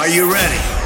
Are you ready?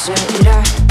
Será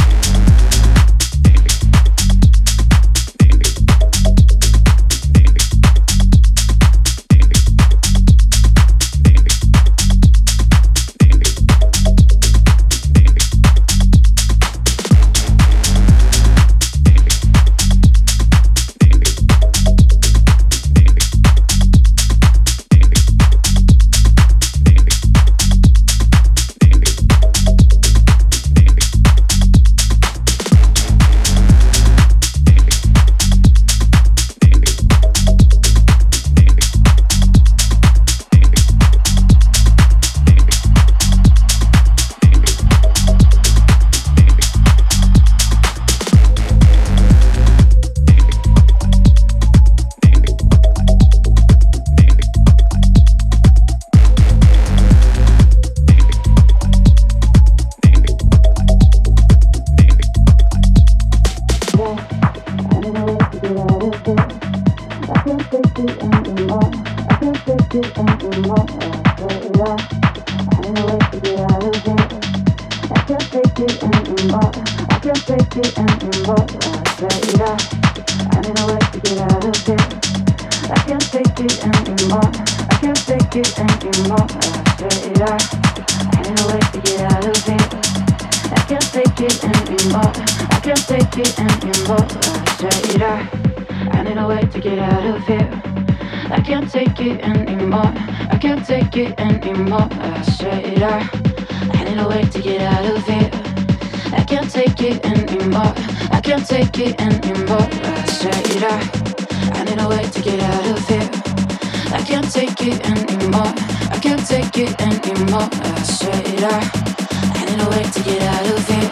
find a way to get out of here.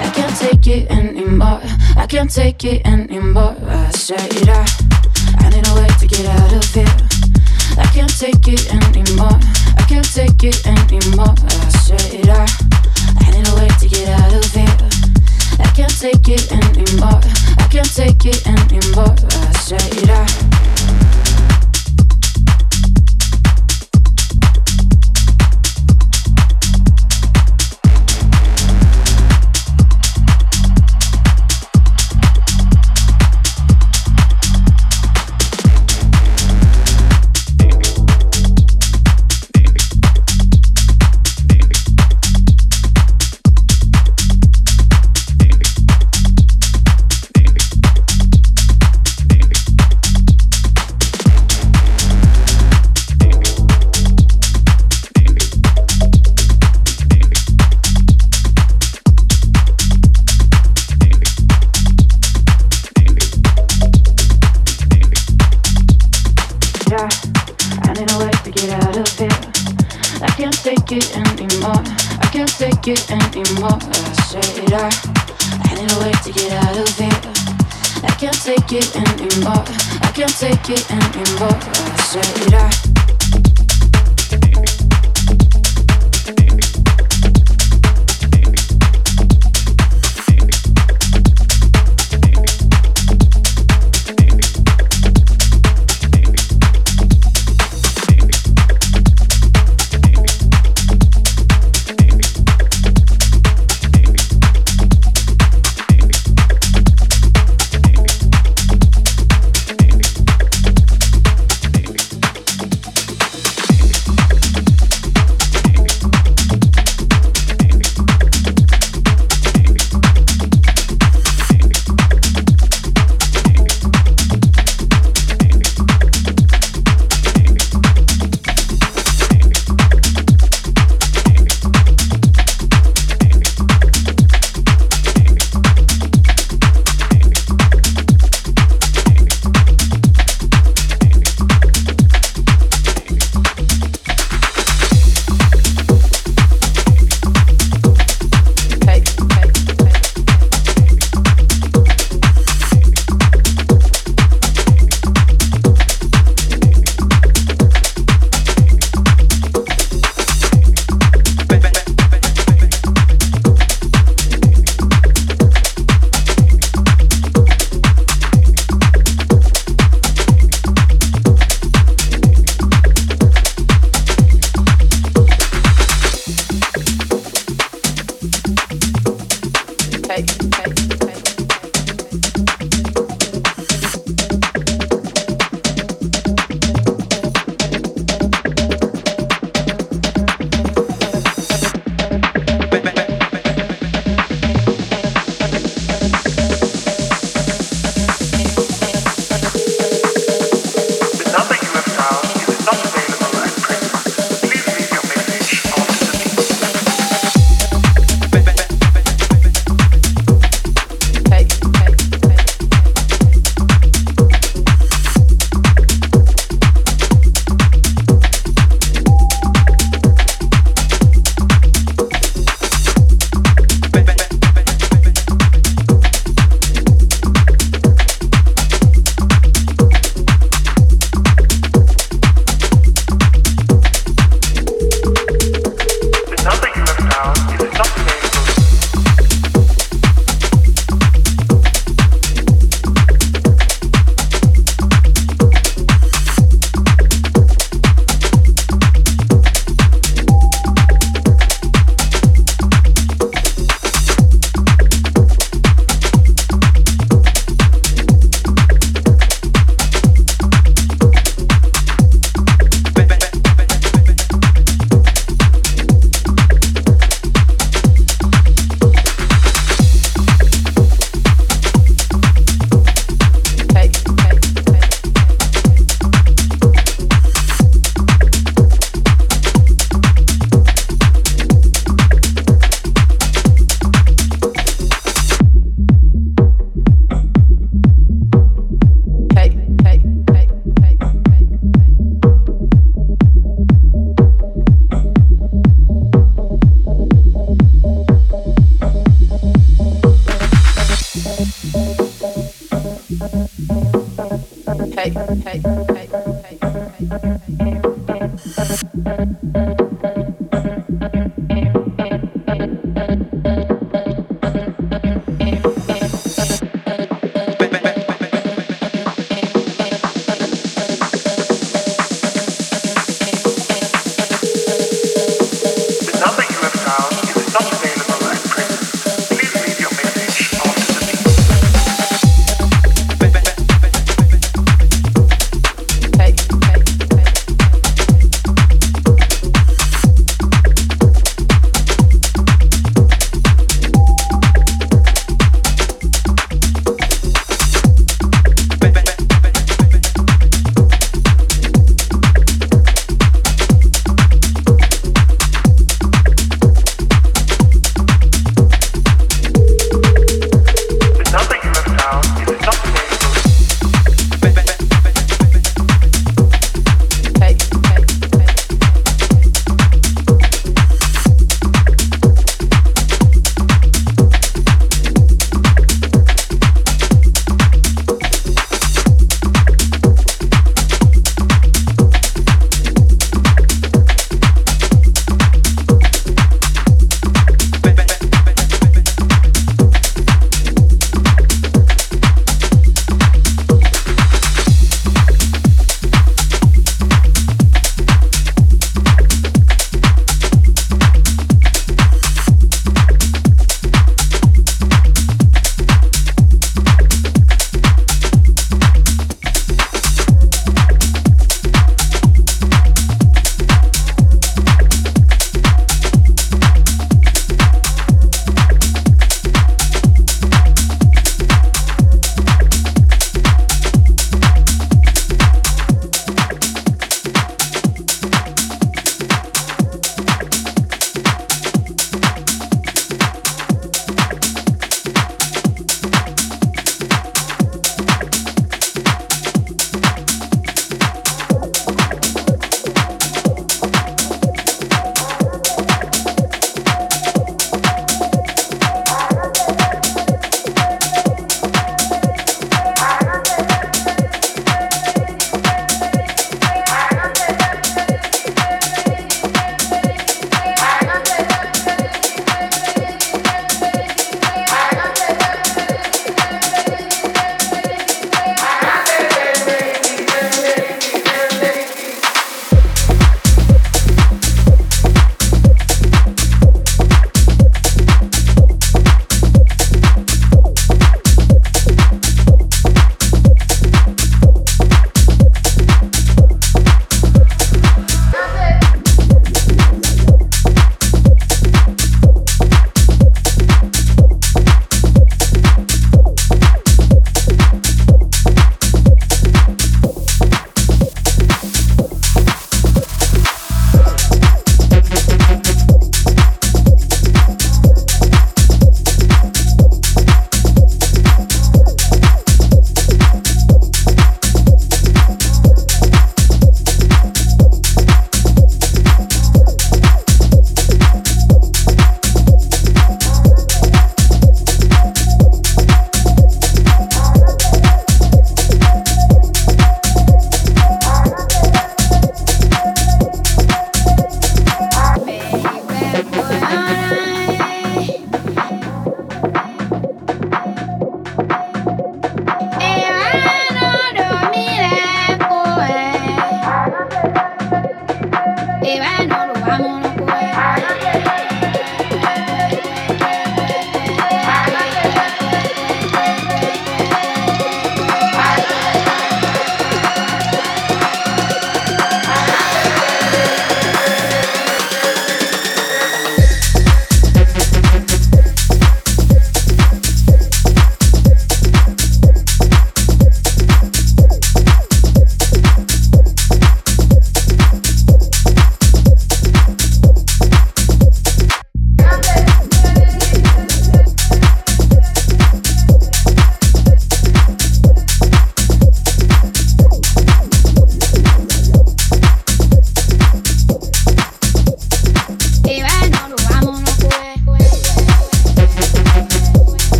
I can't take it anymore. I can't take it anymore. I straight out. I need a way to get out of here. I can't take it anymore. I can't take it anymore. I straight out. I need a way to get out of here. I can't take it anymore. I can't take it anymore. I straight out.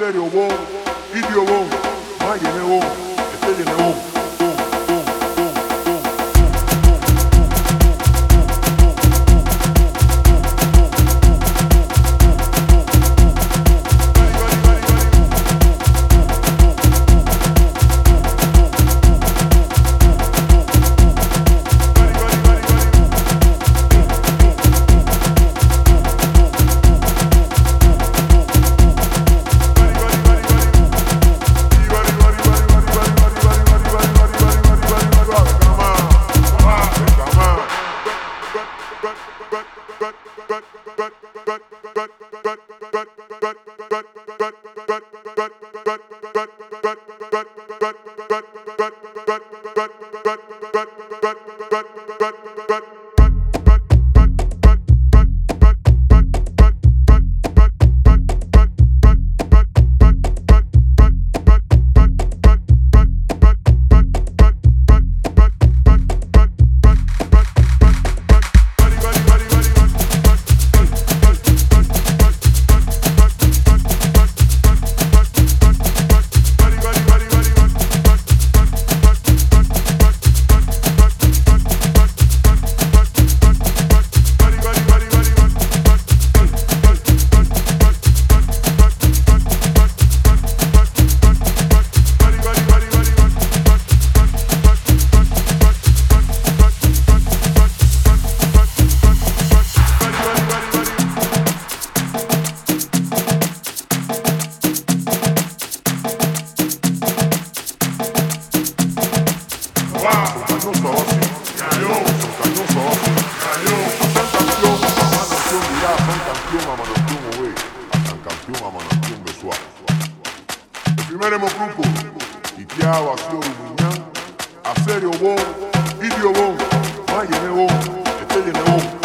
Aserio Bon, serio, wow, idio, wow, maye, wow, etele, wow.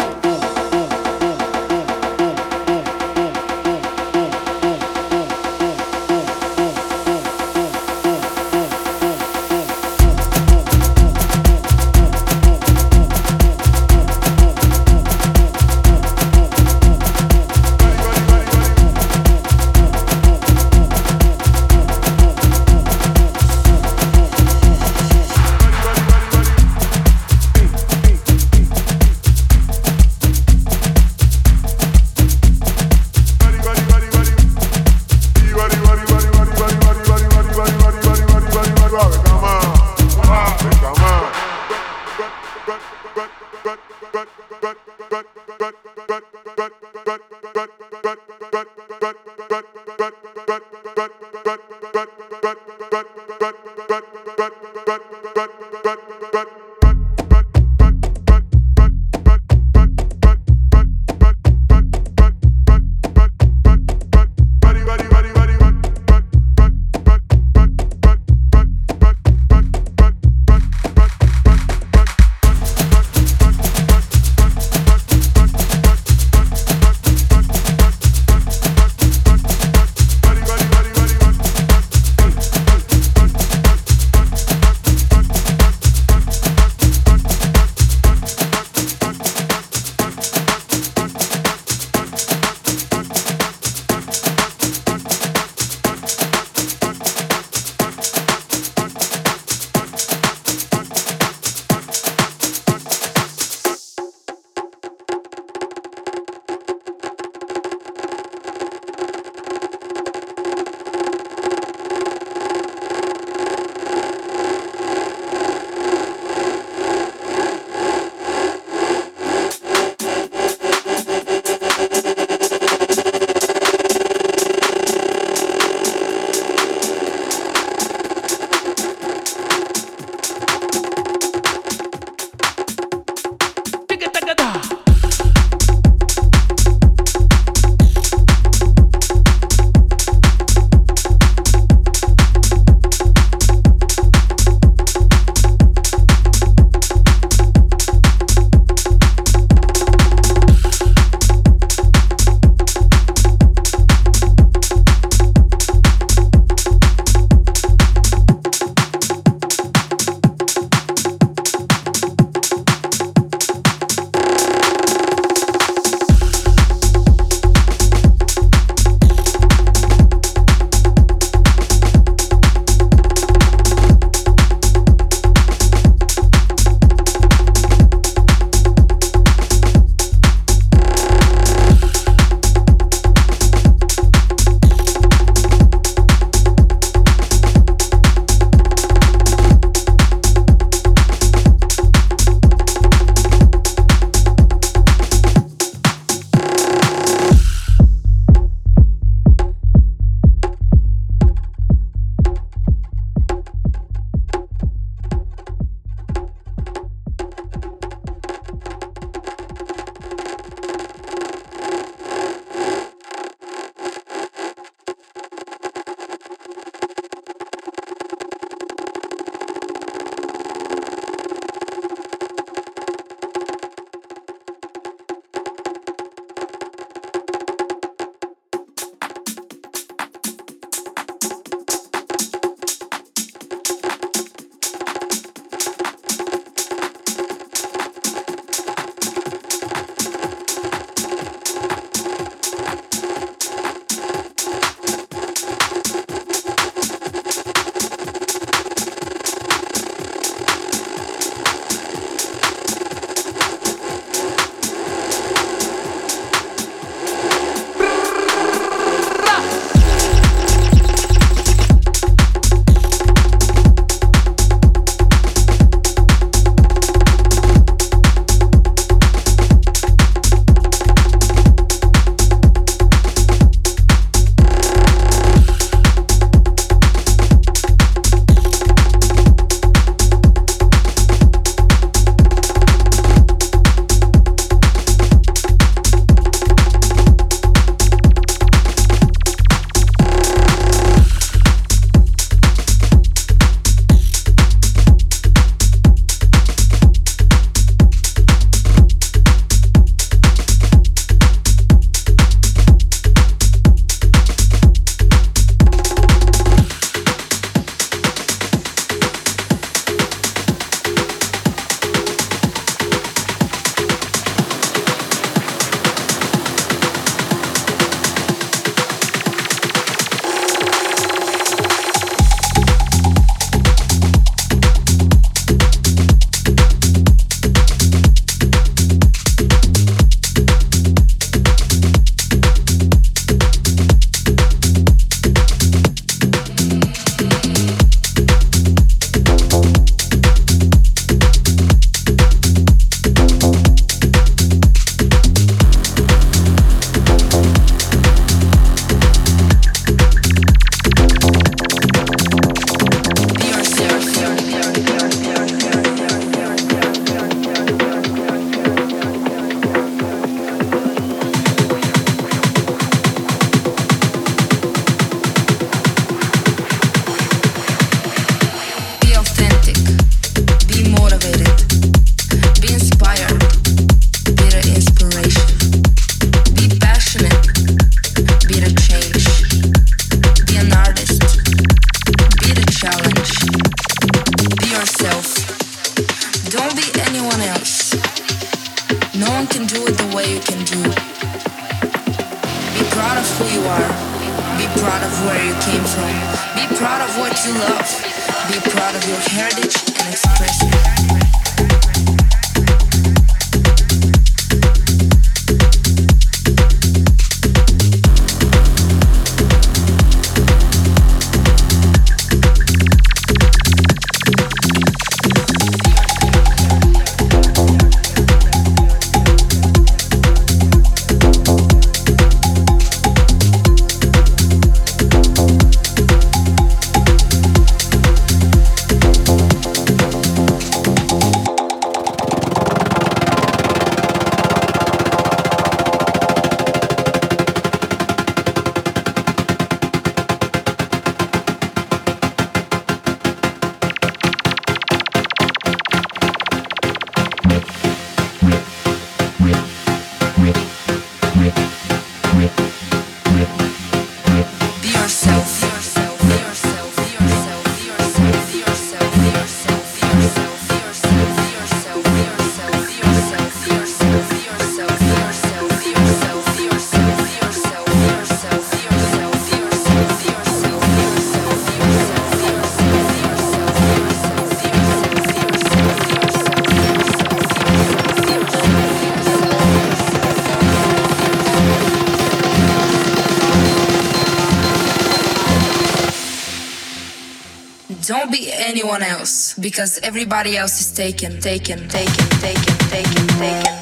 else because everybody else is taken, taken, taken, taken, taken. taken.